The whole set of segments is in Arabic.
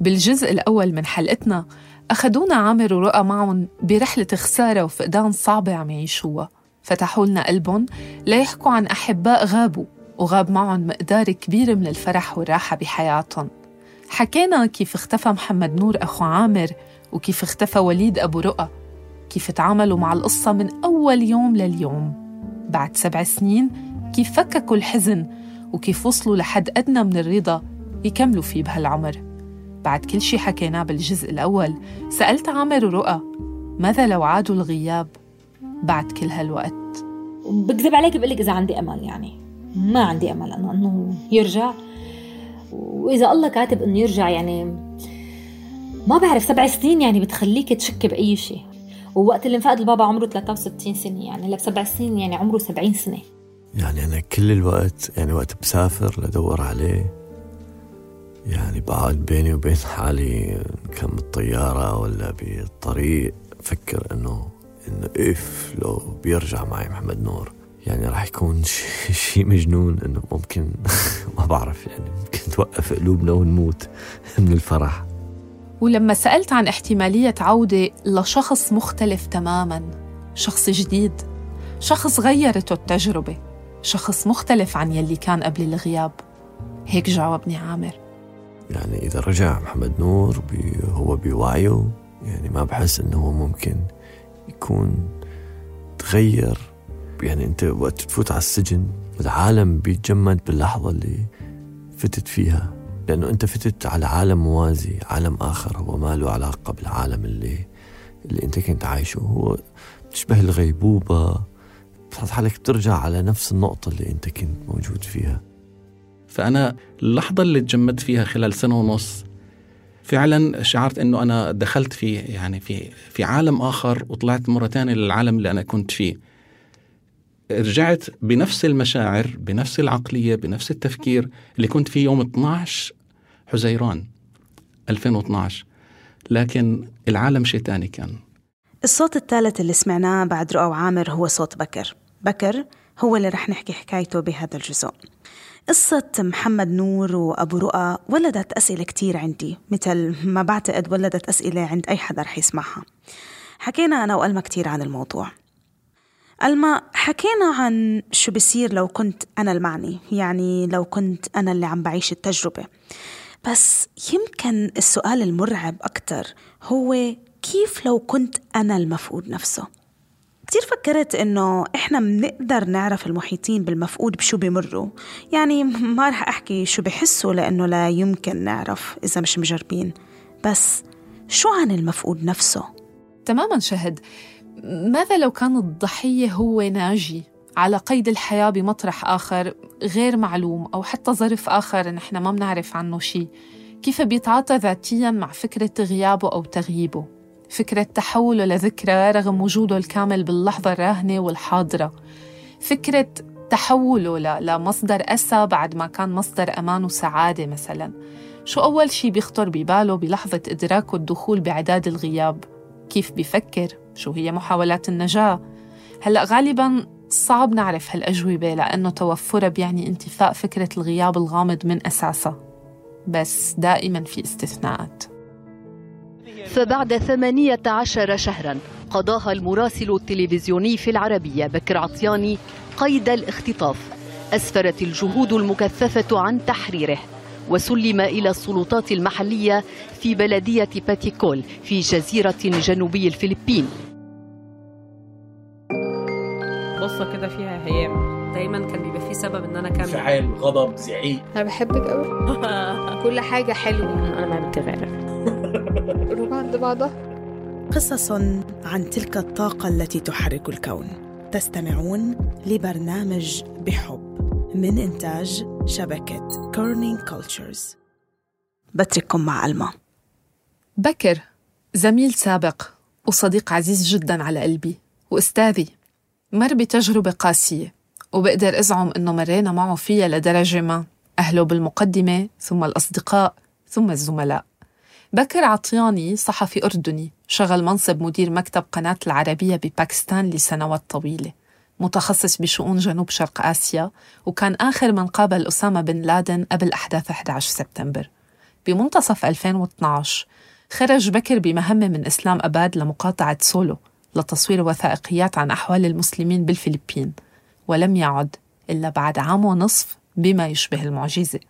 بالجزء الأول من حلقتنا أخدونا عامر ورؤى معهم برحلة خسارة وفقدان صعبة عم يعيشوها. فتحوا لنا قلبهم ليحكوا عن أحباء غابوا وغاب معهم مقدار كبير من الفرح والراحة بحياتهم. حكينا كيف اختفى محمد نور أخو عامر وكيف اختفى وليد أبو رؤى. كيف تعاملوا مع القصة من أول يوم لليوم. بعد سبع سنين كيف فككوا الحزن وكيف وصلوا لحد أدنى من الرضا يكملوا فيه بهالعمر. بعد كل شي حكيناه بالجزء الأول سألت عامر ورؤى ماذا لو عادوا الغياب بعد كل هالوقت؟ بكذب عليك بقول لك إذا عندي أمل يعني. ما عندي أمل أنه, أنه يرجع. وإذا الله كاتب أنه يرجع يعني ما بعرف سبع سنين يعني بتخليك تشك بأي شيء ووقت اللي انفقد البابا عمره 63 سنة يعني لك سبع سنين يعني عمره 70 سنة. يعني أنا كل الوقت يعني وقت بسافر لدور عليه يعني بعد بيني وبين حالي كان بالطيارة ولا بالطريق فكر إنه إنه إف لو بيرجع معي محمد نور يعني راح يكون شيء مجنون إنه ممكن ما بعرف يعني ممكن توقف قلوبنا ونموت من الفرح. ولما سألت عن احتمالية عودة لشخص مختلف تماماً شخص جديد شخص غيرته التجربة شخص مختلف عن يلي كان قبل الغياب هيك جاوبني عامر. يعني إذا رجع محمد نور بي هو بوعيه يعني ما بحس إنه هو ممكن يكون تغير. يعني أنت وقت تفوت على السجن العالم بيتجمد باللحظة اللي فتت فيها لأنه أنت فتت على عالم موازي عالم آخر هو ما له علاقة بالعالم اللي اللي أنت كنت عايشه. هو تشبه الغيبوبة. بتحط حالك بترجع على نفس النقطة اللي أنت كنت موجود فيها. فأنا اللحظة اللي تجمدت فيها خلال سنة ونص فعلا شعرت إنه أنا دخلت في يعني في في عالم آخر وطلعت مرة ثانية للعالم اللي أنا كنت فيه. رجعت بنفس المشاعر بنفس العقلية بنفس التفكير اللي كنت فيه يوم 12 حزيران 2012 لكن العالم شيء ثاني كان. الصوت الثالث اللي سمعناه بعد رؤى وعامر هو صوت بكر. بكر هو اللي رح نحكي حكايته بهذا الجزء. قصة محمد نور وأبو رؤى ولدت أسئلة كتير عندي مثل ما بعتقد ولدت أسئلة عند أي حدا رح يسمعها. حكينا أنا وألما كتير عن الموضوع. ألما حكينا عن شو بصير لو كنت أنا المعني يعني لو كنت أنا اللي عم بعيش التجربة. بس يمكن السؤال المرعب أكتر هو كيف لو كنت أنا المفقود نفسه؟ كتير فكرت إنه إحنا بنقدر نعرف المحيطين بالمفقود بشو بمروا. يعني ما رح أحكي شو بحسوا لأنه لا يمكن نعرف إذا مش مجربين. بس شو عن المفقود نفسه؟ تماما شهد. ماذا لو كان الضحية هو ناجي على قيد الحياة بمطرح آخر غير معلوم أو حتى ظرف آخر نحن ما بنعرف عنه شيء كيف بيتعاطى ذاتيا مع فكرة غيابه أو تغييبه؟ فكرة تحوله لذكرى رغم وجوده الكامل باللحظة الراهنة والحاضرة. فكرة تحوله لمصدر أسى بعد ما كان مصدر أمان وسعادة مثلا. شو أول شي بيخطر بباله بلحظة إدراكه الدخول بعداد الغياب؟ كيف بيفكر شو هي محاولات النجاة؟ هلأ غالبا صعب نعرف هالأجوبة لأنه توفرها بيعني انتفاء فكرة الغياب الغامض من أساسها. بس دائما في استثناءات. فبعد ثمانية عشر شهرا قضاها المراسل التلفزيوني في العربية بكر عطياني قيد الاختطاف. أسفرت الجهود المكثفة عن تحريره وسلم إلى السلطات المحلية في بلدية باتيكول في جزيرة جنوبي الفلبين. قصة كده فيها هيام. دايما كان بيبقى في سبب إن أنا كمل انفعال غضب زعيق. أنا بحبك قوي كل حاجة حلوة. أنا ما عملت روح عند بعضها قصص عن تلك الطاقة التي تحرك الكون. تستمعون لبرنامج بحب من إنتاج شبكة Kerning Cultures بترككم مع ألما. بكر زميل سابق وصديق عزيز جدا على قلبي. وأستاذي مر بتجربة قاسية وبقدر أزعم إنه مرينا معه فيها لدرجة ما. أهله بالمقدمة ثم الأصدقاء ثم الزملاء. بكر عطياني صحفي أردني شغل منصب مدير مكتب قناة العربية بباكستان لسنوات طويلة. متخصص بشؤون جنوب شرق آسيا وكان آخر من قابل أسامة بن لادن قبل أحداث 11 سبتمبر. بمنتصف 2012 خرج بكر بمهمة من إسلام أباد لمقاطعة سولو لتصوير وثائقيات عن أحوال المسلمين بالفلبين. ولم يعد إلا بعد عام ونصف بما يشبه المعجزة.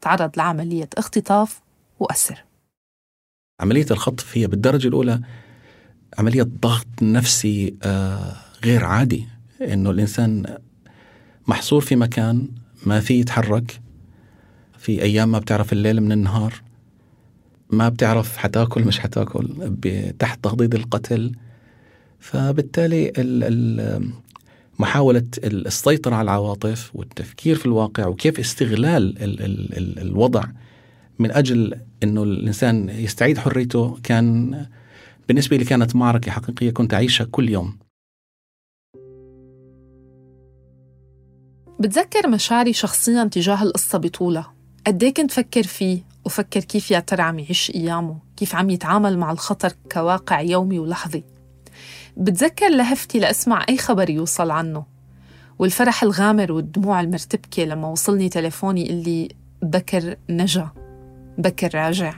تعرض لعملية اختطاف وأسر. عملية الخطف هي بالدرجة الأولى عملية ضغط نفسي آه، غير عادي إنه الإنسان محصور في مكان ما في يتحرك في أيام ما بتعرف الليل من النهار ما بتعرف حتاكل مش حتاكل تحت تخطيط القتل. فبالتالي محاولة السيطرة على العواطف والتفكير في الواقع وكيف استغلال ال ال ال الوضع من أجل أنه الإنسان يستعيد حريته كان بالنسبة لي كانت معركة حقيقية كنت أعيشها كل يوم. بتذكر مشاعري شخصيا تجاه القصة بطولة؟ قد كنت فكر فيه وفكر كيف يا ترى عم يعيش أيامه؟ كيف عم يتعامل مع الخطر كواقع يومي ولحظي؟ بتذكر لهفتي لأسمع أي خبر يوصل عنه. والفرح الغامر والدموع المرتبكة لما وصلني تليفوني اللي بكر نجا. بكر راجع.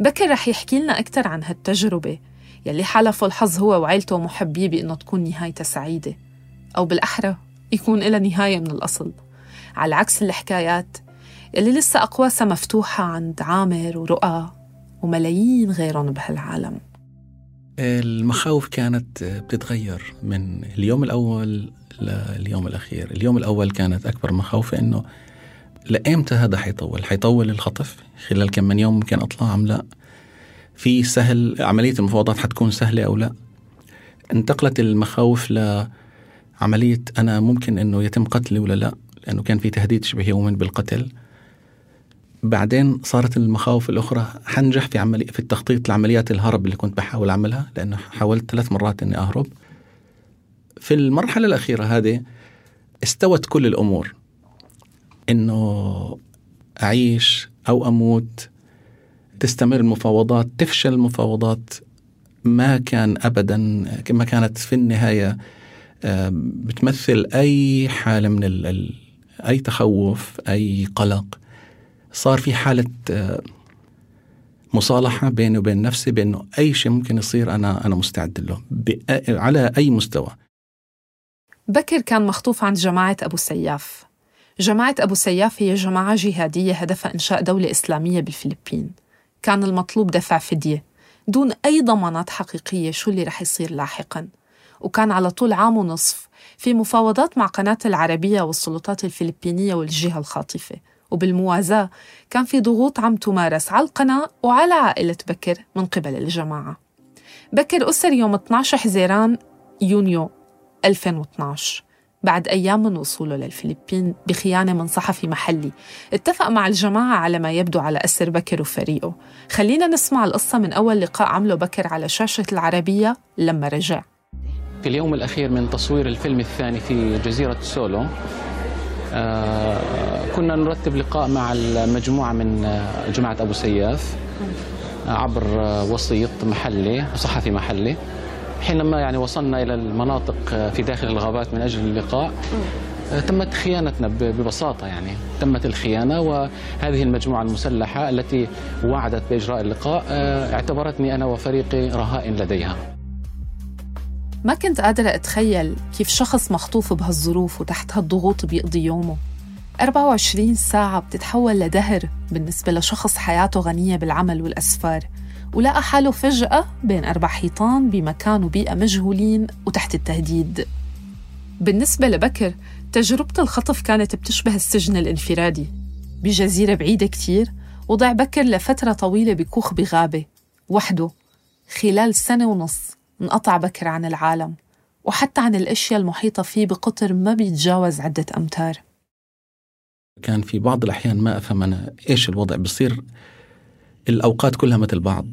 بكر رح يحكي لنا أكثر عن هالتجربة يلي حالفه الحظ هو وعيلته ومحبيه بأنه تكون نهايتها سعيدة أو بالأحرى يكون لها نهاية من الأصل. على عكس الحكايات يلي لسه أقواسها مفتوحة عند عامر ورؤى وملايين غيرهم بهالعالم. المخاوف كانت بتتغير من اليوم الأول لليوم الأخير. اليوم الأول كانت أكبر مخاوفي أنه لأيمتى هذا حيطول؟ حيطول الخطف خلال كم من يوم ممكن أطلع أم لا؟ في سهل عملية المفاوضات حتكون سهلة أو لا؟ انتقلت المخاوف لعملية أنا ممكن أنه يتم قتلي ولا لا؟ لأنه كان في تهديد شبه يومي بالقتل. بعدين صارت المخاوف الأخرى حنجح في عملية في التخطيط لعمليات الهرب اللي كنت بحاول أعملها لأنه حاولت ثلاث مرات إني أهرب. في المرحلة الأخيرة هذه استوت كل الأمور. إنه أعيش أو أموت تستمر المفاوضات تفشل المفاوضات ما كان أبدا ما كانت في النهاية بتمثل أي حالة من ال أي تخوف أي قلق. صار في حالة آه، مصالحة بيني وبين نفسي بأنه أي شيء ممكن يصير أنا أنا مستعد له على أي مستوى. بكر كان مخطوف عند جماعة أبو سياف جماعة أبو سياف هي جماعة جهادية هدفها إنشاء دولة إسلامية بالفلبين. كان المطلوب دفع فدية دون أي ضمانات حقيقية شو اللي رح يصير لاحقاً. وكان على طول عام ونصف في مفاوضات مع قناة العربية والسلطات الفلبينية والجهة الخاطفة. وبالموازاة كان في ضغوط عم تمارس على القناة وعلى عائلة بكر من قبل الجماعة. بكر أسر يوم 12 حزيران يونيو 2012 بعد أيام من وصوله للفلبين بخيانة من صحفي محلي اتفق مع الجماعة على ما يبدو على أسر بكر وفريقه. خلينا نسمع القصة من أول لقاء عمله بكر على شاشة العربية لما رجع. في اليوم الأخير من تصوير الفيلم الثاني في جزيرة سولو آه، كنا نرتب لقاء مع المجموعة من آه، جماعة أبو سياف آه، عبر وسيط محلي صحفي محلي. حينما يعني وصلنا إلى المناطق في داخل الغابات من أجل اللقاء تمت خيانتنا ببساطة يعني. تمت الخيانة وهذه المجموعة المسلحة التي وعدت بإجراء اللقاء اعتبرتني أنا وفريقي رهائن لديها. ما كنت قادرة أتخيل كيف شخص مخطوف بهالظروف وتحت هالضغوط بيقضي يومه؟ 24 ساعة بتتحول لدهر بالنسبة لشخص حياته غنية بالعمل والأسفار. ولقى حاله فجأة بين أربع حيطان بمكان وبيئة مجهولين وتحت التهديد. بالنسبة لبكر تجربة الخطف كانت بتشبه السجن الانفرادي. بجزيرة بعيدة كتير وضع بكر لفترة طويلة بكوخ بغابة. وحده خلال سنة ونص انقطع بكر عن العالم. وحتى عن الأشياء المحيطة فيه بقطر ما بيتجاوز عدة أمتار. كان في بعض الأحيان ما أفهم أنا إيش الوضع. بصير الأوقات كلها مثل بعض.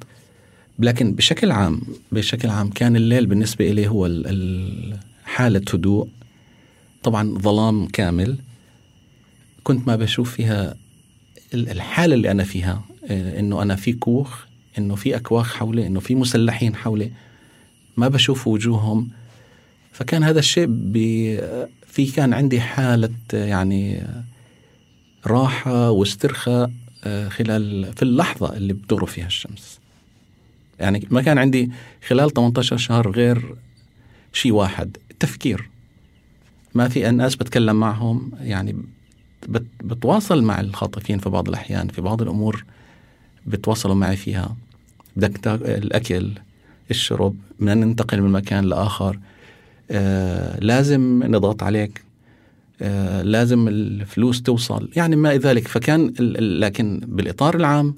لكن بشكل عام بشكل عام كان الليل بالنسبة إلي هو حالة هدوء. طبعا ظلام كامل. كنت ما بشوف فيها الحالة اللي أنا فيها آه، إنه أنا في كوخ إنه في أكواخ حولي إنه في مسلحين حولي. ما بشوف وجوههم. فكان هذا الشيء في كان عندي حالة يعني راحة واسترخاء. خلال في اللحظة اللي بتغرب فيها الشمس. يعني ما كان عندي خلال 18 شهر غير شيء واحد التفكير ما في الناس بتكلم معهم يعني بتواصل مع الخاطفين في بعض الأحيان في بعض الأمور بتواصلوا معي فيها. بدك الأكل الشرب بدنا ننتقل من مكان لآخر. آه لازم نضغط عليك. آه لازم الفلوس توصل. يعني ما ذلك فكان لكن بالإطار العام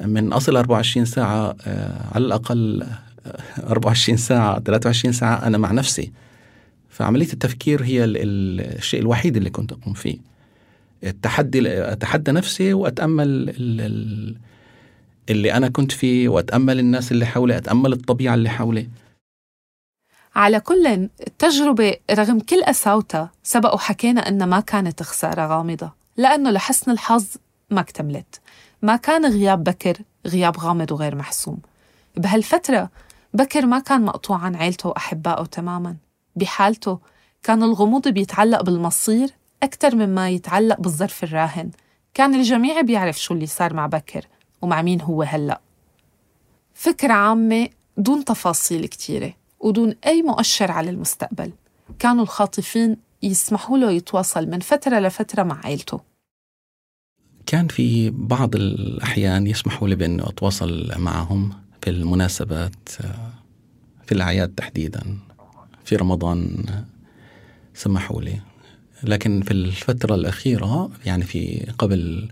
من أصل 24 ساعة آه على الأقل 24 ساعة 23 ساعة أنا مع نفسي. فعملية التفكير هي الشيء الوحيد اللي كنت أقوم فيه. التحدي أتحدى نفسي وأتأمل اللي أنا كنت فيه وأتأمل الناس اللي حولي أتأمل الطبيعة اللي حولي. على كل التجربة رغم كل قساوتها سبق وحكينا إنها ما كانت خسارة غامضة لأنه لحسن الحظ ما اكتملت. ما كان غياب بكر غياب غامض وغير محسوم. بهالفترة بكر ما كان مقطوع عن عيلته وأحبائه تماما. بحالته كان الغموض بيتعلق بالمصير أكثر مما يتعلق بالظرف الراهن. كان الجميع بيعرف شو اللي صار مع بكر ومع مين هو هلأ. فكرة عامة دون تفاصيل كتيرة. ودون أي مؤشر على المستقبل. كانوا الخاطفين يسمحوا له يتواصل من فترة لفترة مع عيلته كان في بعض الأحيان يسمحوا لي بأنه أتواصل معهم في المناسبات في الأعياد تحديدا. في رمضان سمحوا لي. لكن في الفترة الأخيرة يعني في قبل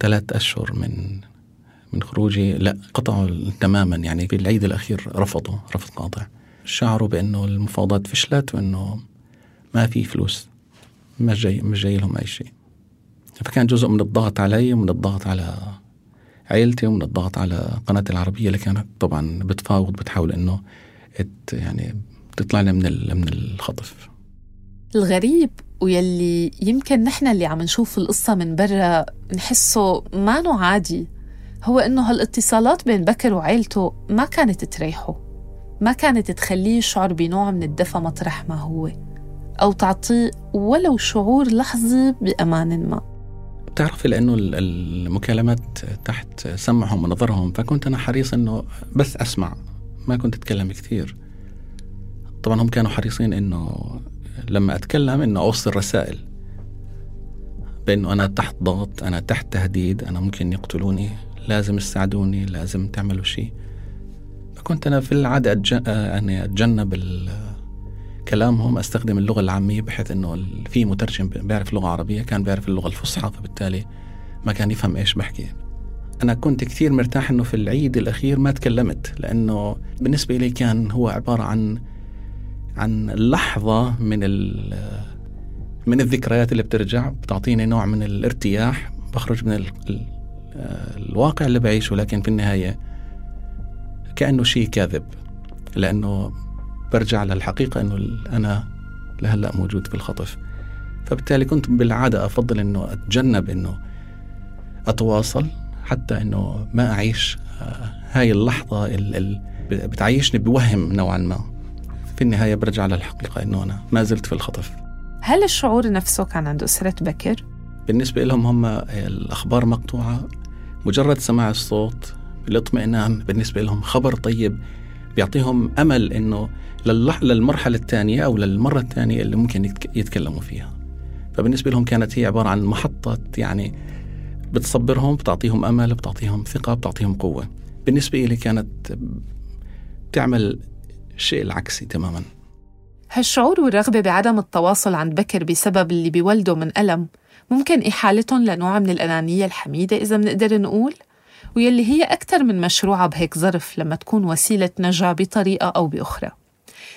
ثلاث أشهر من من خروجي لا قطعوا تماما. يعني في العيد الأخير رفضوا رفض قاطع. شعروا بأنه المفاوضات فشلت وأنه ما في فلوس مش جاي مش جاي لهم أي شيء. فكان جزء من الضغط علي ومن الضغط على عائلتي ومن الضغط على قناة العربية اللي كانت طبعا بتفاوض بتحاول إنه يعني تطلعنا من من الخطف. الغريب ويلي يمكن نحن اللي عم نشوف القصة من برا نحسه ما عادي هو إنه هالاتصالات بين بكر وعيلته ما كانت تريحه. ما كانت تخليه يشعر بنوع من الدفى مطرح ما هو أو تعطيه ولو شعور لحظي بأمان ما. بتعرفي لأنه المكالمات تحت سمعهم ونظرهم فكنت أنا حريص أنه بس أسمع ما كنت أتكلم كثير. طبعا هم كانوا حريصين أنه لما أتكلم أنه أوصل رسائل بأنه أنا تحت ضغط أنا تحت تهديد أنا ممكن يقتلوني. لازم تساعدوني لازم تعملوا شيء. فكنت أنا في العادة أتج... يعني أتجنب كلامهم أستخدم اللغة العامية بحيث أنه في مترجم بيعرف لغة عربية كان بيعرف اللغة الفصحى فبالتالي ما كان يفهم إيش بحكي. أنا كنت كثير مرتاح أنه في العيد الأخير ما تكلمت لأنه بالنسبة لي كان هو عبارة عن عن لحظة من من الذكريات اللي بترجع بتعطيني نوع من الارتياح بخرج من الواقع اللي بعيشه لكن في النهاية كأنه شيء كاذب لأنه برجع للحقيقة أنه أنا لهلأ موجود في الخطف. فبالتالي كنت بالعادة أفضل أنه أتجنب أنه أتواصل حتى أنه ما أعيش آه، هاي اللحظة اللي بتعيشني بوهم نوعا ما. في النهاية برجع للحقيقة أنه أنا ما زلت في الخطف. هل الشعور نفسه كان عند أسرة بكر؟ بالنسبة لهم هم الأخبار مقطوعة مجرد سماع الصوت الاطمئنان بالنسبة لهم خبر طيب بيعطيهم أمل أنه للمرحلة الثانية أو للمرة الثانية اللي ممكن يتكلموا فيها. فبالنسبة لهم كانت هي عبارة عن محطة يعني بتصبرهم بتعطيهم أمل بتعطيهم ثقة بتعطيهم قوة. بالنسبة لي كانت تعمل الشيء العكسي تماما. هالشعور والرغبة بعدم التواصل عند بكر بسبب اللي بيولده من ألم ممكن إحالتهم لنوع من الأنانية الحميدة إذا بنقدر نقول؟ ويلي هي أكثر من مشروعة بهيك ظرف لما تكون وسيلة نجاة بطريقة أو بأخرى.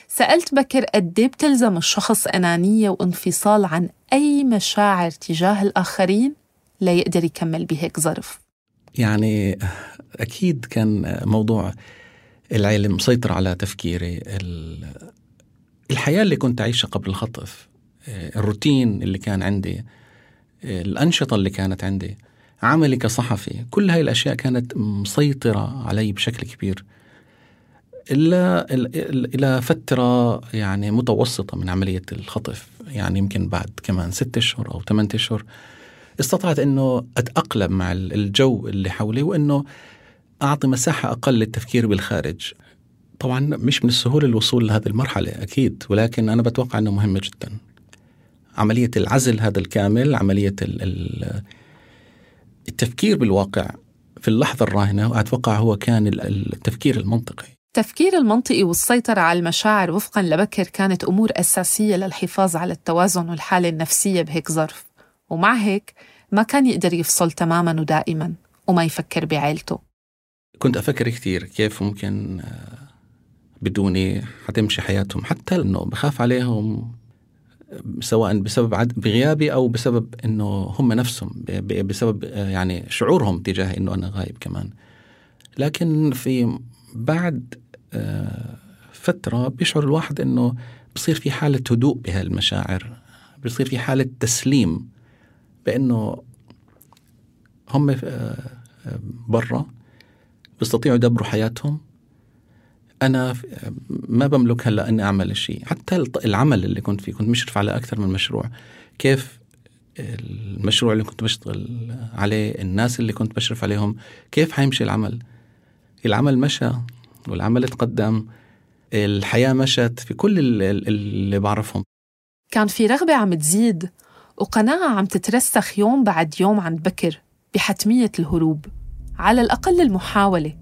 سألت بكر قد إيه بتلزم الشخص أنانية وانفصال عن أي مشاعر تجاه الآخرين ليقدر يكمل بهيك ظرف؟ يعني أكيد كان موضوع العيلة مسيطر على تفكيري. الحياة اللي كنت أعيشها قبل الخطف الروتين اللي كان عندي الأنشطة اللي كانت عندي عملي كصحفي كل هاي الأشياء كانت مسيطرة علي بشكل كبير. إلا إلى فترة يعني متوسطة من عملية الخطف يعني يمكن بعد كمان ستة أشهر أو ثمانية أشهر استطعت أنه أتأقلم مع الجو اللي حولي وأنه أعطي مساحة أقل للتفكير بالخارج. طبعا مش من السهولة الوصول لهذه المرحلة أكيد ولكن أنا بتوقع أنه مهمة جدا. عملية العزل هذا الكامل عملية التفكير بالواقع في اللحظة الراهنة وأتوقع هو كان التفكير المنطقي. التفكير المنطقي والسيطرة على المشاعر وفقا لبكر كانت أمور أساسية للحفاظ على التوازن والحالة النفسية بهيك ظرف. ومع هيك ما كان يقدر يفصل تماما ودائما وما يفكر بعائلته. كنت أفكر كثير كيف ممكن آه، بدوني حتمشي حياتهم حتى إنه بخاف عليهم سواء بسبب عد... بغيابي أو بسبب إنه هم نفسهم بسبب يعني شعورهم تجاه إنه أنا غايب كمان. لكن في بعد آه، فترة بيشعر الواحد إنه بصير في حالة هدوء بهالمشاعر بصير في حالة تسليم بإنه هم آه، برا بيستطيعوا يدبروا حياتهم. أنا ما بملك هلا إني أعمل شيء. حتى العمل اللي كنت فيه كنت مشرف على أكثر من مشروع. كيف المشروع اللي كنت بشتغل عليه الناس اللي كنت بشرف عليهم كيف حيمشي العمل؟ العمل مشى والعمل تقدم الحياة مشت في كل اللي بعرفهم. كان في رغبة عم تزيد وقناعة عم تترسخ يوم بعد يوم عند بكر بحتمية الهروب على الأقل المحاولة.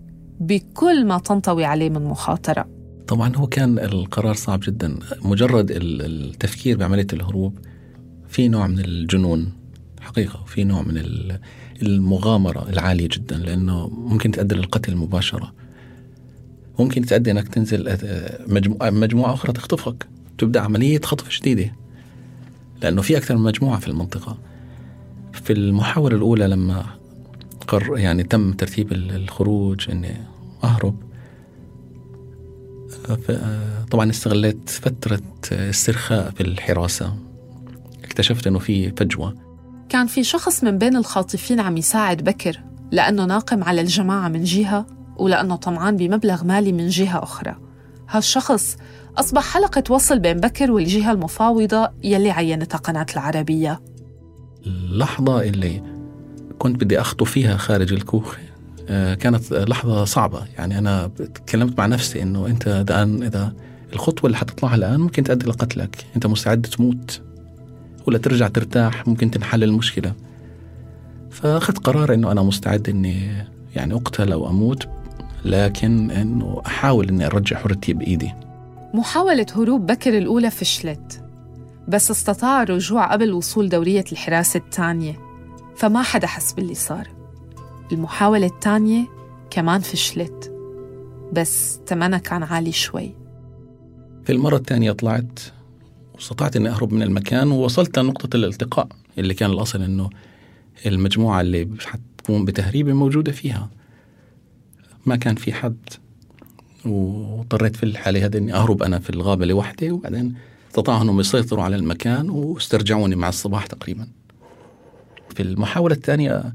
بكل ما تنطوي عليه من مخاطرة. طبعا هو كان القرار صعب جدا. مجرد التفكير بعملية الهروب في نوع من الجنون حقيقة في نوع من المغامرة العالية جدا لأنه ممكن تؤدي للقتل مباشرة. ممكن تؤدي أنك تنزل آه، مجموعة, أخرى تخطفك. تبدأ عملية خطف شديدة لأنه في أكثر من مجموعة في المنطقة. في المحاولة الأولى لما قر يعني تم ترتيب الخروج إني أهرب. طبعا استغليت فترة استرخاء في الحراسة. اكتشفت إنه في فجوة. كان في شخص من بين الخاطفين عم يساعد بكر لأنه ناقم على الجماعة من جهة ولأنه طمعان بمبلغ مالي من جهة أخرى. هالشخص أصبح حلقة وصل بين بكر والجهة المفاوضة يلي عينتها قناة العربية. اللحظة اللي كنت بدي أخطو فيها خارج الكوخ. آه، كانت لحظة صعبة. يعني أنا تكلمت مع نفسي إنه أنت الآن إذا الخطوة اللي حتطلعها الآن ممكن تؤدي لقتلك أنت مستعد تموت ولا ترجع ترتاح ممكن تنحل المشكلة. فأخذت قرار إنه أنا مستعد إني يعني أقتل أو أموت لكن إنه أحاول إني أرجع حريتي بإيدي. محاولة هروب بكر الأولى فشلت بس استطاع الرجوع قبل وصول دورية الحراسة الثانية فما حدا حس باللي صار. المحاولة الثانية كمان فشلت بس ثمنها كان عالي شوي. في المرة الثانية طلعت واستطعت إني أهرب من المكان ووصلت لنقطة الالتقاء اللي كان الأصل إنه المجموعة اللي حتقوم بتهريبي موجودة فيها. ما كان في حد واضطريت في الحالة هذه إني أهرب أنا في الغابة لوحدي وبعدين استطاعوا انهم يسيطروا على المكان واسترجعوني مع الصباح تقريبا. في المحاولة الثانية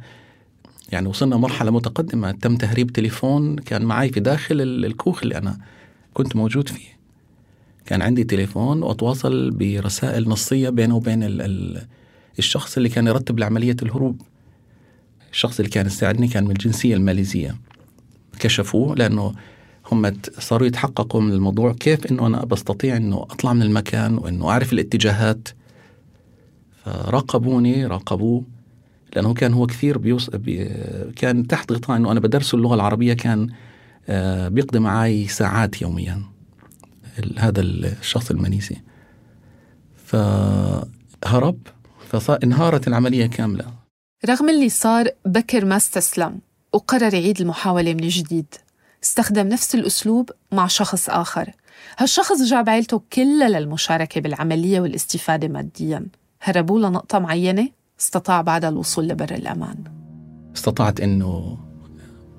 يعني وصلنا مرحلة متقدمة. تم تهريب تليفون كان معي في داخل الكوخ اللي أنا كنت موجود فيه. كان عندي تليفون وأتواصل برسائل نصية بينه وبين ال ال الشخص اللي كان يرتب لعملية الهروب. الشخص اللي كان يساعدني كان من الجنسية الماليزية. كشفوه لأنه هم صاروا يتحققوا من الموضوع كيف إنه أنا بستطيع إنه أطلع من المكان وإنه أعرف الاتجاهات. فراقبوني راقبوه لأنه كان هو كثير بيوص... بي... كان تحت غطاء إنه أنا بدرسه اللغة العربية كان آه، بيقضي معي ساعات يوميا هذا الشخص الماليزي فهرب فانهارت العملية كاملة. رغم اللي صار بكر ما استسلم وقرر يعيد المحاولة من جديد. استخدم نفس الأسلوب مع شخص آخر. هالشخص جاب عيلته كلها للمشاركة بالعملية والاستفادة ماديا. هربوا لنقطة معينة؟ استطاع بعدها الوصول لبر الأمان. استطعت أنه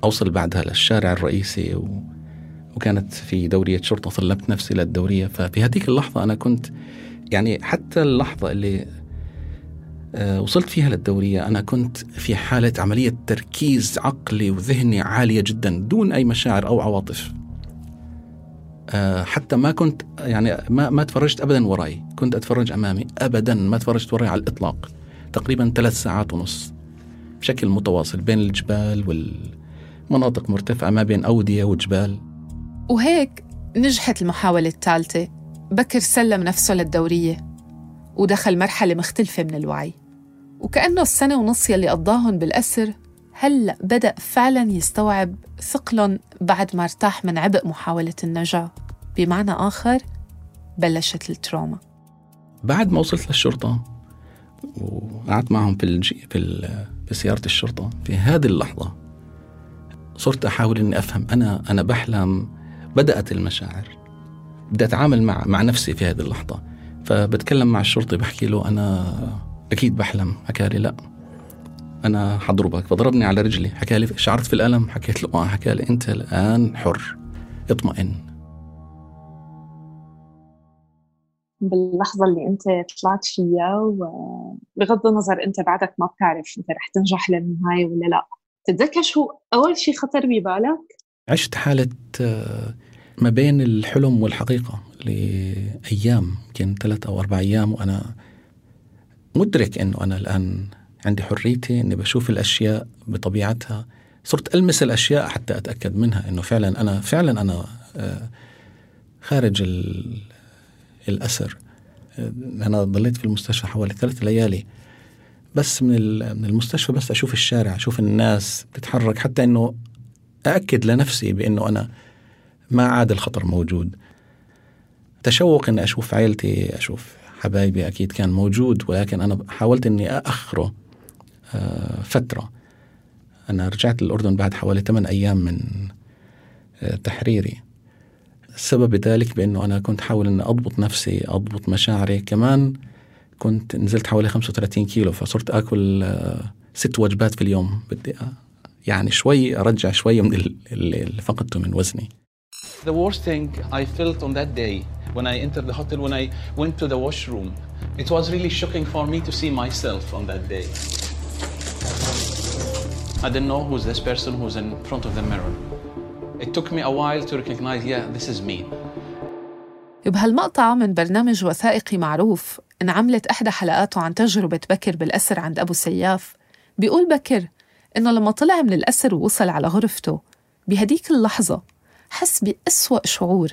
أوصل بعدها للشارع الرئيسي و... وكانت في دورية شرطة سلمت نفسي للدورية. ففي هذيك اللحظة أنا كنت يعني حتى اللحظة اللي آه، وصلت فيها للدورية أنا كنت في حالة عملية تركيز عقلي وذهني عالية جدا دون أي مشاعر أو عواطف. آه، حتى ما كنت يعني ما ما تفرجت ابدا وراي. كنت أتفرج أمامي. ابدا ما تفرجت وراي على الإطلاق. تقريبا ثلاث ساعات ونص بشكل متواصل بين الجبال والمناطق مرتفعة ما بين أودية وجبال. وهيك نجحت المحاولة الثالثة. بكر سلم نفسه للدورية ودخل مرحلة مختلفة من الوعي. وكأنه السنة ونص يلي قضاهم بالأسر هلأ بدأ فعلا يستوعب ثقلهم بعد ما ارتاح من عبء محاولة النجاة. بمعنى آخر بلشت ال trauma. بعد ما وصلت للشرطة وقعدت معهم في ال GV في سيارة الشرطة. في هذه اللحظة صرت أحاول إني أفهم. أنا أنا بحلم بدأت المشاعر. بدي أتعامل مع مع نفسي في هذه اللحظة. فبتكلم مع الشرطي بحكي له أنا أكيد بحلم. حكى لي لا. أنا حضربك. فضربني على رجلي. حكى لي شعرت في الألم. حكيت له آه حكى لي أنت الآن حر. اطمئن. باللحظة اللي أنت طلعت فيها وبغض النظر أنت بعدك ما بتعرف أنت رح تنجح للنهاية ولا لا تتذكر شو أول شيء خطر ببالك؟ عشت حالة آه، ما بين الحلم والحقيقة لأيام يمكن ثلاث أو أربع أيام وأنا مدرك أنه أنا الآن عندي حريتي أني بشوف الأشياء بطبيعتها صرت ألمس الأشياء حتى أتأكد منها أنه فعلا أنا فعلا أنا آه، خارج الأسر آه، أنا ضليت في المستشفى حوالي ثلاث ليالي. بس من من المستشفى بس أشوف الشارع أشوف الناس بتتحرك حتى أنه أأكد لنفسي بأنه أنا ما عاد الخطر موجود. تشوق أني أشوف عائلتي أشوف حبايبي أكيد كان موجود ولكن أنا حاولت أني أأخره آه، فترة. أنا رجعت للأردن بعد حوالي 8 أيام من آه، تحريري. السبب ذلك بأنه أنا كنت حاول أن أضبط نفسي أضبط مشاعري كمان كنت نزلت حوالي 35 كيلو فصرت أكل آه، ست وجبات في اليوم بدي يعني شوي أرجع شوي من اللي فقدته من وزني The worst thing I felt on that day when I entered the hotel, when I went to the washroom, it was really shocking for me to see myself on that day. I didn't know who's this person who's in front of the mirror. It took me a while to recognize, yeah, this is me. بهالمقطع من برنامج وثائقي معروف انعملت إحدى حلقاته عن تجربة بكر بالأسر عند أبو سياف. بيقول بكر إنه لما طلع من الأسر ووصل على غرفته بهديك اللحظة حس بأسوأ شعور.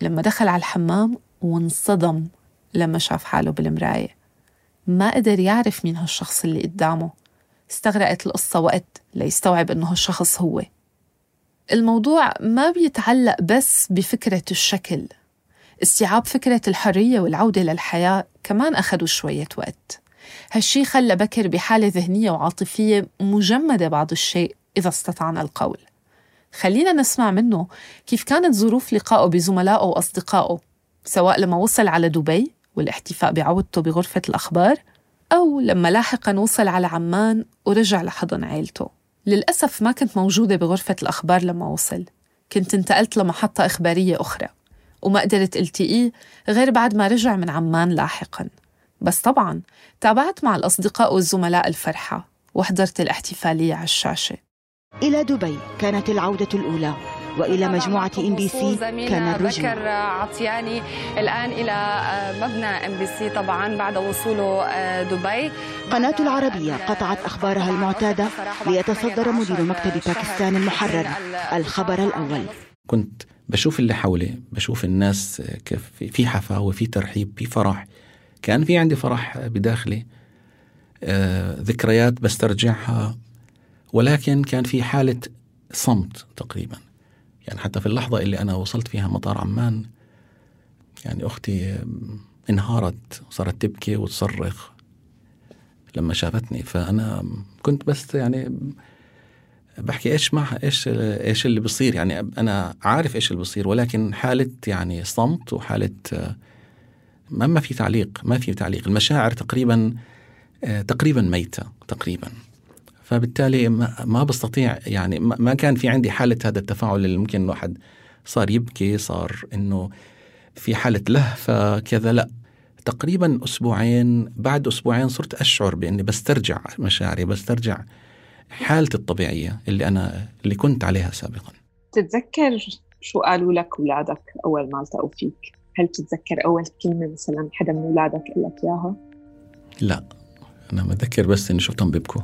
لما دخل على الحمام وانصدم لما شاف حاله بالمراية. ما قدر يعرف مين هالشخص اللي قدامه. استغرقت القصة وقت ليستوعب إنه هالشخص هو. الموضوع ما بيتعلق بس بفكرة الشكل. استيعاب فكرة الحرية والعودة للحياة كمان أخذوا شوية وقت. هالشي خلى بكر بحالة ذهنية وعاطفية مجمدة بعض الشيء إذا استطعنا القول. خلينا نسمع منه كيف كانت ظروف لقائه بزملائه وأصدقائه سواء لما وصل على دبي والاحتفاء بعودته بغرفة الأخبار أو لما لاحقا وصل على عمان ورجع لحضن عيلته. للأسف ما كنت موجودة بغرفة الأخبار لما وصل. كنت انتقلت لمحطة إخبارية أخرى وما قدرت التقيه غير بعد ما رجع من عمان لاحقا. بس طبعا تابعت مع الأصدقاء والزملاء الفرحة وحضرت الاحتفالية على الشاشة. إلى دبي كانت العودة الأولى. وإلى مجموعة MBC كان الرجوع بكر عطياني الآن إلى آه، مبنى MBC طبعا بعد وصوله آه، دبي. قناة العربية قطعت أخبارها المعتادة ليتصدر مدير مكتب باكستان المحرر. الخبر الأول. كنت بشوف اللي حولي بشوف الناس كيف في حفاوه في ترحيب في فرح. كان في عندي فرح بداخلي آه، ذكريات بسترجعها ولكن كان في حالة صمت تقريبا. يعني حتى في اللحظة اللي أنا وصلت فيها مطار عمان يعني أختي انهارت وصارت تبكي وتصرخ لما شافتني. فأنا كنت بس يعني بحكي إيش مع إيش إيش اللي بصير. يعني أنا عارف إيش اللي بصير ولكن حالة يعني صمت وحالة ما ما في تعليق ما في تعليق. المشاعر تقريبا تقريبا ميتة تقريبا. فبالتالي ما بستطيع يعني ما كان في عندي حالة هذا التفاعل اللي ممكن الواحد صار يبكي صار إنه في حالة لهفه كذا لا. تقريبا أسبوعين بعد أسبوعين صرت أشعر بإني بسترجع مشاعري بسترجع حالتي الطبيعية اللي أنا اللي كنت عليها سابقا. تتذكر شو قالوا لك أولادك أول ما التقوا فيك؟ هل تتذكر أول كلمة مثلا حدا من أولادك قال لك إياها؟ لا. أنا متذكر بس إني شفتهم بيبكوا.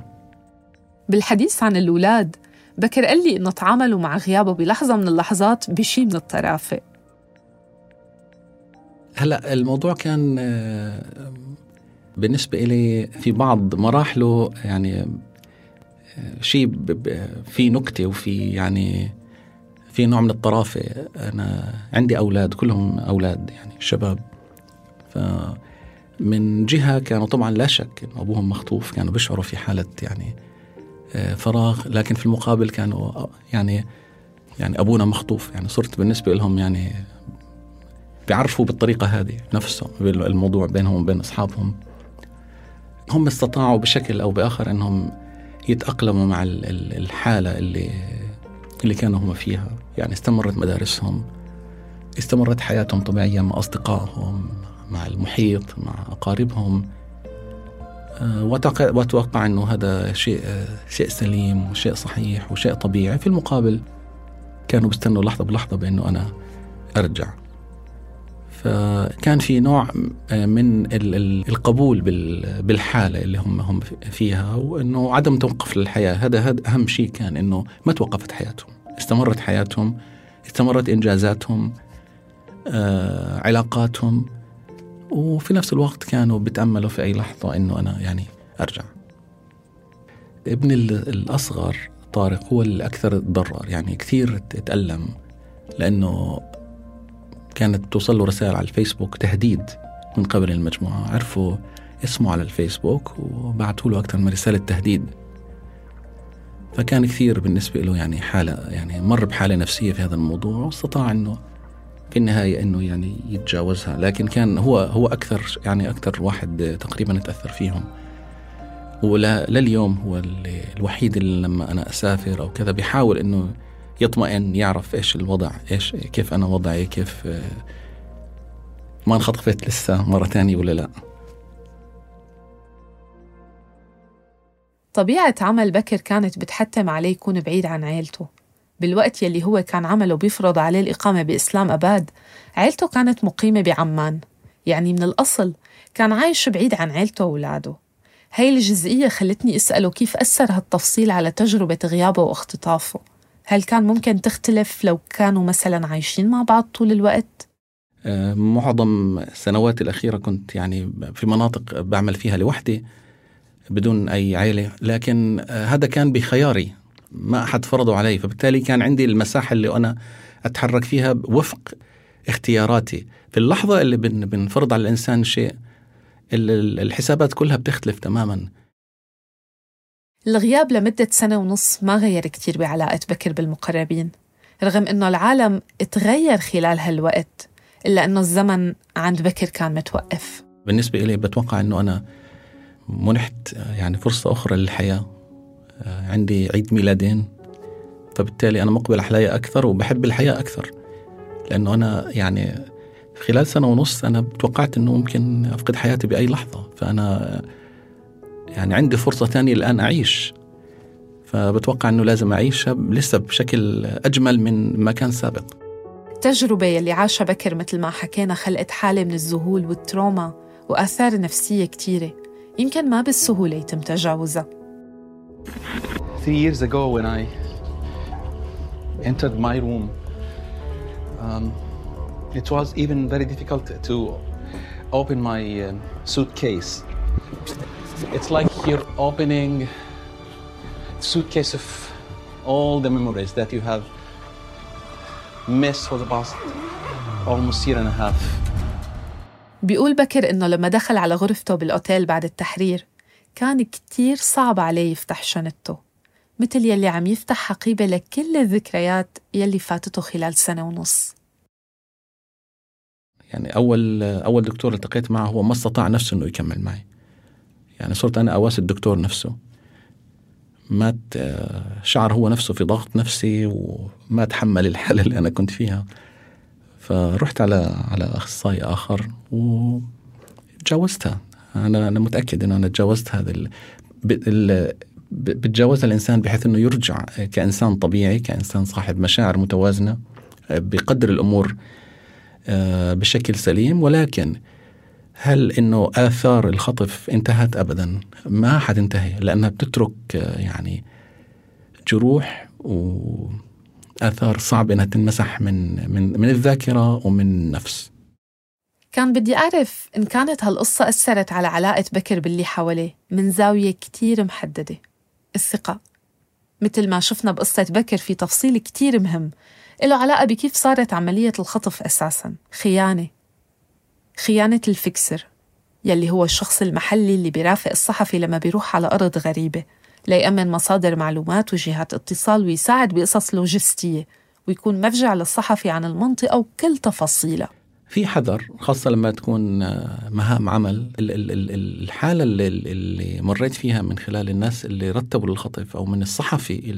بالحديث عن الأولاد بكر قال لي إنه تعاملوا مع غيابه بلحظة من اللحظات بشي من الطرافة. هلا الموضوع كان آه، بالنسبة إلي في بعض مراحله يعني آه، شيء في نكتة وفي يعني في نوع من الطرافة. أنا عندي أولاد كلهم أولاد يعني شباب. ف من جهة كانوا طبعا لا شك أبوهم مخطوف كانوا بيشعروا في حالة يعني فراغ لكن في المقابل كانوا يعني يعني أبونا مخطوف يعني صرت بالنسبة لهم يعني بيعرفوا بالطريقة هذه نفسهم الموضوع بينهم وبين أصحابهم. هم استطاعوا بشكل أو بآخر أنهم يتأقلموا مع الحالة اللي اللي كانوا هم فيها. يعني استمرت مدارسهم استمرت حياتهم طبيعية مع أصدقائهم مع المحيط مع أقاربهم. آه، وأتوقع أنه هذا شيء شيء سليم وشيء صحيح وشيء طبيعي. في المقابل كانوا بيستنوا لحظة بلحظة بأنه أنا أرجع. فكان في نوع آه، من القبول بالحالة اللي هم هم فيها وأنه عدم توقف للحياة. هذا هذا أهم شيء كان أنه ما توقفت حياتهم. استمرت حياتهم استمرت إنجازاتهم آه، علاقاتهم. وفي نفس الوقت كانوا بيتأملوا في أي لحظة أنه أنا يعني أرجع. ابني الأصغر طارق هو الأكثر تضرر يعني كثير تألم لأنه كانت توصل له رسائل على الفيسبوك تهديد من قبل المجموعة. عرفوا اسمه على الفيسبوك وبعثوا له أكثر من رسالة تهديد. فكان كثير بالنسبة له يعني حالة يعني مر بحالة نفسية في هذا الموضوع واستطاع أنه في النهاية أنه يعني يتجاوزها لكن كان هو هو أكثر يعني أكثر واحد تقريبا تأثر فيهم. ولليوم هو الوحيد اللي لما أنا أسافر أو كذا بيحاول أنه يطمئن يعرف إيش الوضع إيش كيف أنا وضعي كيف ما انخطفت لسه مرة ثانية ولا لا. طبيعة عمل بكر كانت بتحتم عليه يكون بعيد عن عيلته. بالوقت يلي هو كان عمله بيفرض عليه الإقامة بإسلام أباد عيلته كانت مقيمة بعمان. يعني من الأصل كان عايش بعيد عن عيلته وأولاده. هاي الجزئية خلتني أسأله كيف أثر هالتفصيل على تجربة غيابه واختطافه؟ هل كان ممكن تختلف لو كانوا مثلا عايشين مع بعض طول الوقت؟ آه، معظم السنوات الأخيرة كنت يعني في مناطق بعمل فيها لوحدي بدون أي عائلة لكن آه، هذا كان بخياري. ما أحد فرضه علي فبالتالي كان عندي المساحة اللي أنا أتحرك فيها وفق اختياراتي. في اللحظة اللي بنفرض على الإنسان شيء الحسابات كلها بتختلف تماما. الغياب لمدة سنة ونص ما غير كتير بعلاقة بكر بالمقربين رغم أنه العالم تغير خلال هالوقت إلا أنه الزمن عند بكر كان متوقف. بالنسبة إلي بتوقع أنه أنا منحت يعني فرصة أخرى للحياة. عندي عيد ميلادين فبالتالي أنا مقبل على الحياة أكثر وبحب الحياة أكثر. لأنه أنا يعني خلال سنة ونص أنا توقعت أنه ممكن أفقد حياتي بأي لحظة. فأنا يعني عندي فرصة ثانية الآن أعيش. فبتوقع أنه لازم أعيشها لسه بشكل أجمل من ما كان سابق. التجربة يلي عاشها بكر مثل ما حكينا خلقت حالة من الذهول والتروما وآثار نفسية كتيرة. يمكن ما بالسهولة يتم تجاوزها. Three years ago when I entered my room um, it was even very difficult to open my uh, suitcase It's like you're opening suitcase of all the memories that you have missed for the past almost year and a half. بيقول بكر إنه لما دخل على غرفته بالأوتيل بعد التحرير كان كتير صعب عليه يفتح شنطته مثل يلي عم يفتح حقيبة لكل الذكريات يلي فاتته خلال سنة ونص. يعني أول أول دكتور التقيت معه هو ما استطاع نفسه إنه يكمل معي. يعني صرت أنا أواسي الدكتور نفسه. ما شعر هو نفسه في ضغط نفسي وما تحمل الحالة اللي أنا كنت فيها. فرحت على على أخصائي آخر وتجاوزتها. أنا أنا متأكد إنه أنا تجاوزت هذا ال... بتجاوزها الإنسان بحيث إنه يرجع كإنسان طبيعي كإنسان صاحب مشاعر متوازنة بقدر الأمور آه، بشكل سليم. ولكن هل إنه آثار الخطف انتهت؟ ابدا ما حتنتهي لأنها بتترك يعني جروح وآثار صعب إنها تنمسح من من من الذاكرة ومن النفس. كان بدي أعرف إن كانت هالقصة أثرت على علاقة بكر باللي حواليه من زاوية كتير محددة. الثقة. مثل ما شفنا بقصة بكر في تفصيل كتير مهم. له علاقة بكيف صارت عملية الخطف أساساً. خيانة. خيانة الفكسر يلي هو الشخص المحلي اللي بيرافق الصحفي لما بيروح على أرض غريبة ليأمن مصادر معلومات وجهات اتصال ويساعد بقصص لوجستية ويكون مرجع للصحفي عن المنطقة وكل تفاصيلها. في حذر خاصة لما تكون آه، مهام عمل. الحالة اللي, مريت فيها من خلال الناس اللي رتبوا للخطف أو من الصحفي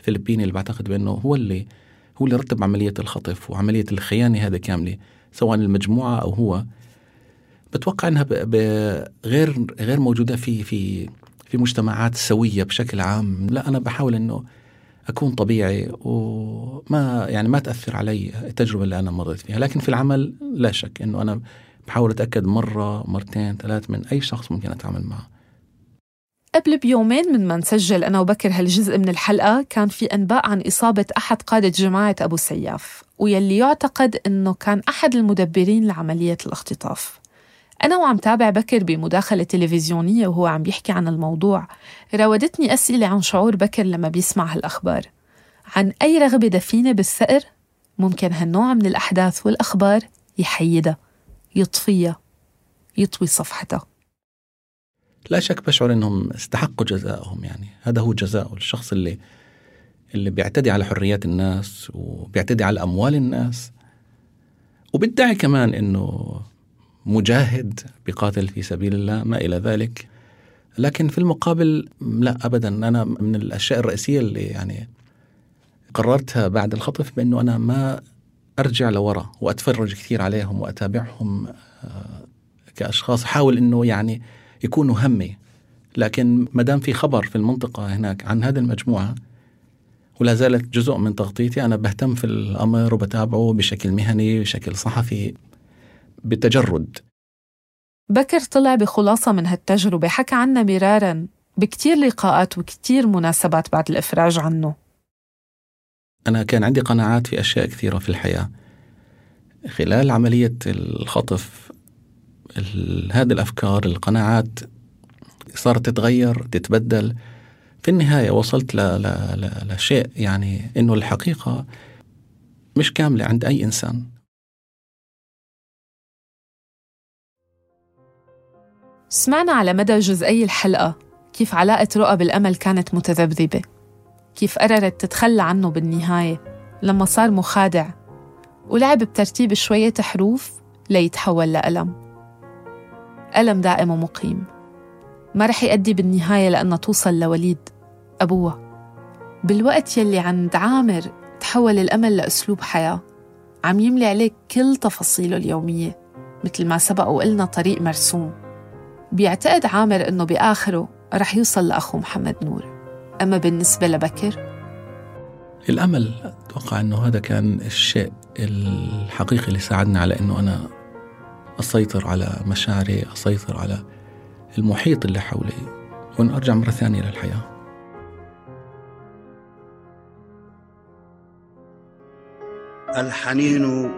الفلبيني اللي بعتقد بأنه هو اللي هو اللي رتب عملية الخطف وعملية الخيانة هذا كاملة سواء المجموعة أو هو. بتوقع أنها غير غير موجودة في في في مجتمعات سوية بشكل عام. لا أنا بحاول أنه أكون طبيعي وما يعني ما تأثر علي التجربة اللي أنا مريت فيها. لكن في العمل لا شك إنه أنا بحاول أتأكد مرة مرتين ثلاث من أي شخص ممكن أتعامل معه. قبل بيومين من ما نسجل أنا وبكر هالجزء من الحلقة كان في أنباء عن إصابة أحد قادة جماعة أبو سياف ويلي يعتقد أنه كان أحد المدبرين لعملية الاختطاف. أنا وعم تابع بكر بمداخلة تلفزيونية وهو عم بيحكي عن الموضوع. راودتني أسئلة عن شعور بكر لما بيسمع هالأخبار. عن أي رغبة دفينة بالثأر؟ ممكن هالنوع من الأحداث والأخبار يحيدها يطفيها يطوي صفحتها. لا شك بشعر إنهم استحقوا جزاءهم يعني. هذا هو جزاء الشخص اللي اللي بيعتدي على حريات الناس وبيعتدي على أموال الناس. وبيدعي كمان إنه مجاهد بقاتل في سبيل الله ما إلى ذلك. لكن في المقابل لا أبدا. أنا من الأشياء الرئيسية اللي يعني قررتها بعد الخطف بأنه أنا ما أرجع لورا وأتفرج كثير عليهم وأتابعهم آه، كأشخاص. أحاول أنه يعني يكونوا همي. لكن ما دام في خبر في المنطقة هناك عن هذه المجموعة ولا زالت جزء من تغطيتي أنا بهتم في الأمر وبتابعه بشكل مهني بشكل صحفي. بتجرد. بكر طلع بخلاصة من هالتجربة حكى عنها مرارا بكتير لقاءات وكتير مناسبات بعد الإفراج عنه. أنا كان عندي قناعات في أشياء كثيرة في الحياة. خلال عملية الخطف هذه الأفكار القناعات صارت تتغير تتبدل. في النهاية وصلت ل... ل... ل... لشيء يعني إنه الحقيقة مش كاملة عند أي إنسان. سمعنا على مدى جزئي الحلقة كيف علاقة رؤى بالأمل كانت متذبذبة كيف قررت تتخلى عنه بالنهاية لما صار مخادع ولعب بترتيب شوية حروف ليتحول لألم. ألم دائم ومقيم. ما رح يأدي بالنهاية لأنها توصل لوليد أبوها بالوقت يلي عند عامر تحول الأمل لأسلوب حياة عم يملي عليك كل تفاصيله اليومية مثل ما سبق وقلنا طريق مرسوم. بيعتقد عامر إنه بآخره رح يوصل لأخوه محمد نور. أما بالنسبة لبكر؟ الأمل أتوقع أنه هذا كان الشيء الحقيقي اللي ساعدني على أنه أنا أسيطر على مشاعري أسيطر على المحيط اللي حولي وأن أرجع مرة ثانية للحياة. الحنين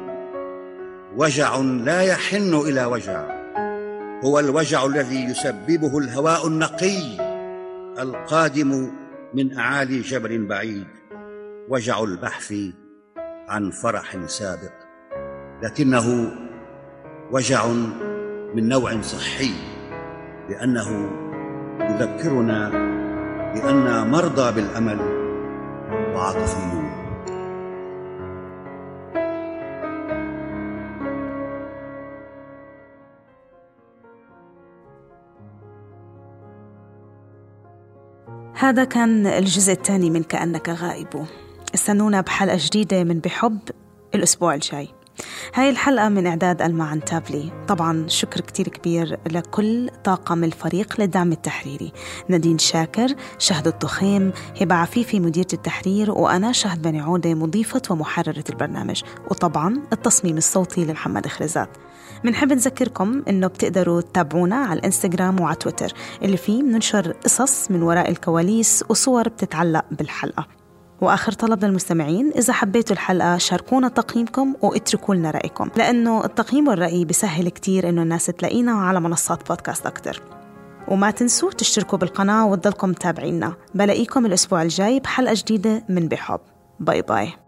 وجع لا يحن إلى وجع. هو الوجع الذي يسببه الهواء النقي القادم من أعالي جبل بعيد. وجع البحث عن فرح سابق لكنه وجع من نوع صحي لأنه يذكرنا باننا مرضى بالأمل وعاطفيون. هذا كان الجزء الثاني من كأنك غائب. استنونا بحلقة جديدة من بحب الأسبوع الجاي. هاي الحلقة من إعداد ألما عنتابلي. طبعا شكر كتير كبير لكل طاقم الفريق للدعم التحريري. نادين شاكر شهد الطخيم هبة عفيفي مديرة التحرير وأنا شهد بني عودة مضيفة ومحررة البرنامج. وطبعا التصميم الصوتي لمحمد خرزات. بنحب نذكركم إنه بتقدروا تتابعونا على الإنستغرام وعلى تويتر اللي فيه بننشر قصص من وراء الكواليس وصور بتتعلق بالحلقة. وآخر طلب للمستمعين إذا حبيتوا الحلقة شاركونا تقييمكم واتركوا لنا رأيكم لأنه التقييم والرأي بيسهل كتير إنه الناس تلاقينا على منصات بودكاست أكثر وما تنسوا تشتركوا بالقناة وتضلكم متابعينا. بلاقيكم الأسبوع الجاي بحلقة جديدة من بحب. bye bye.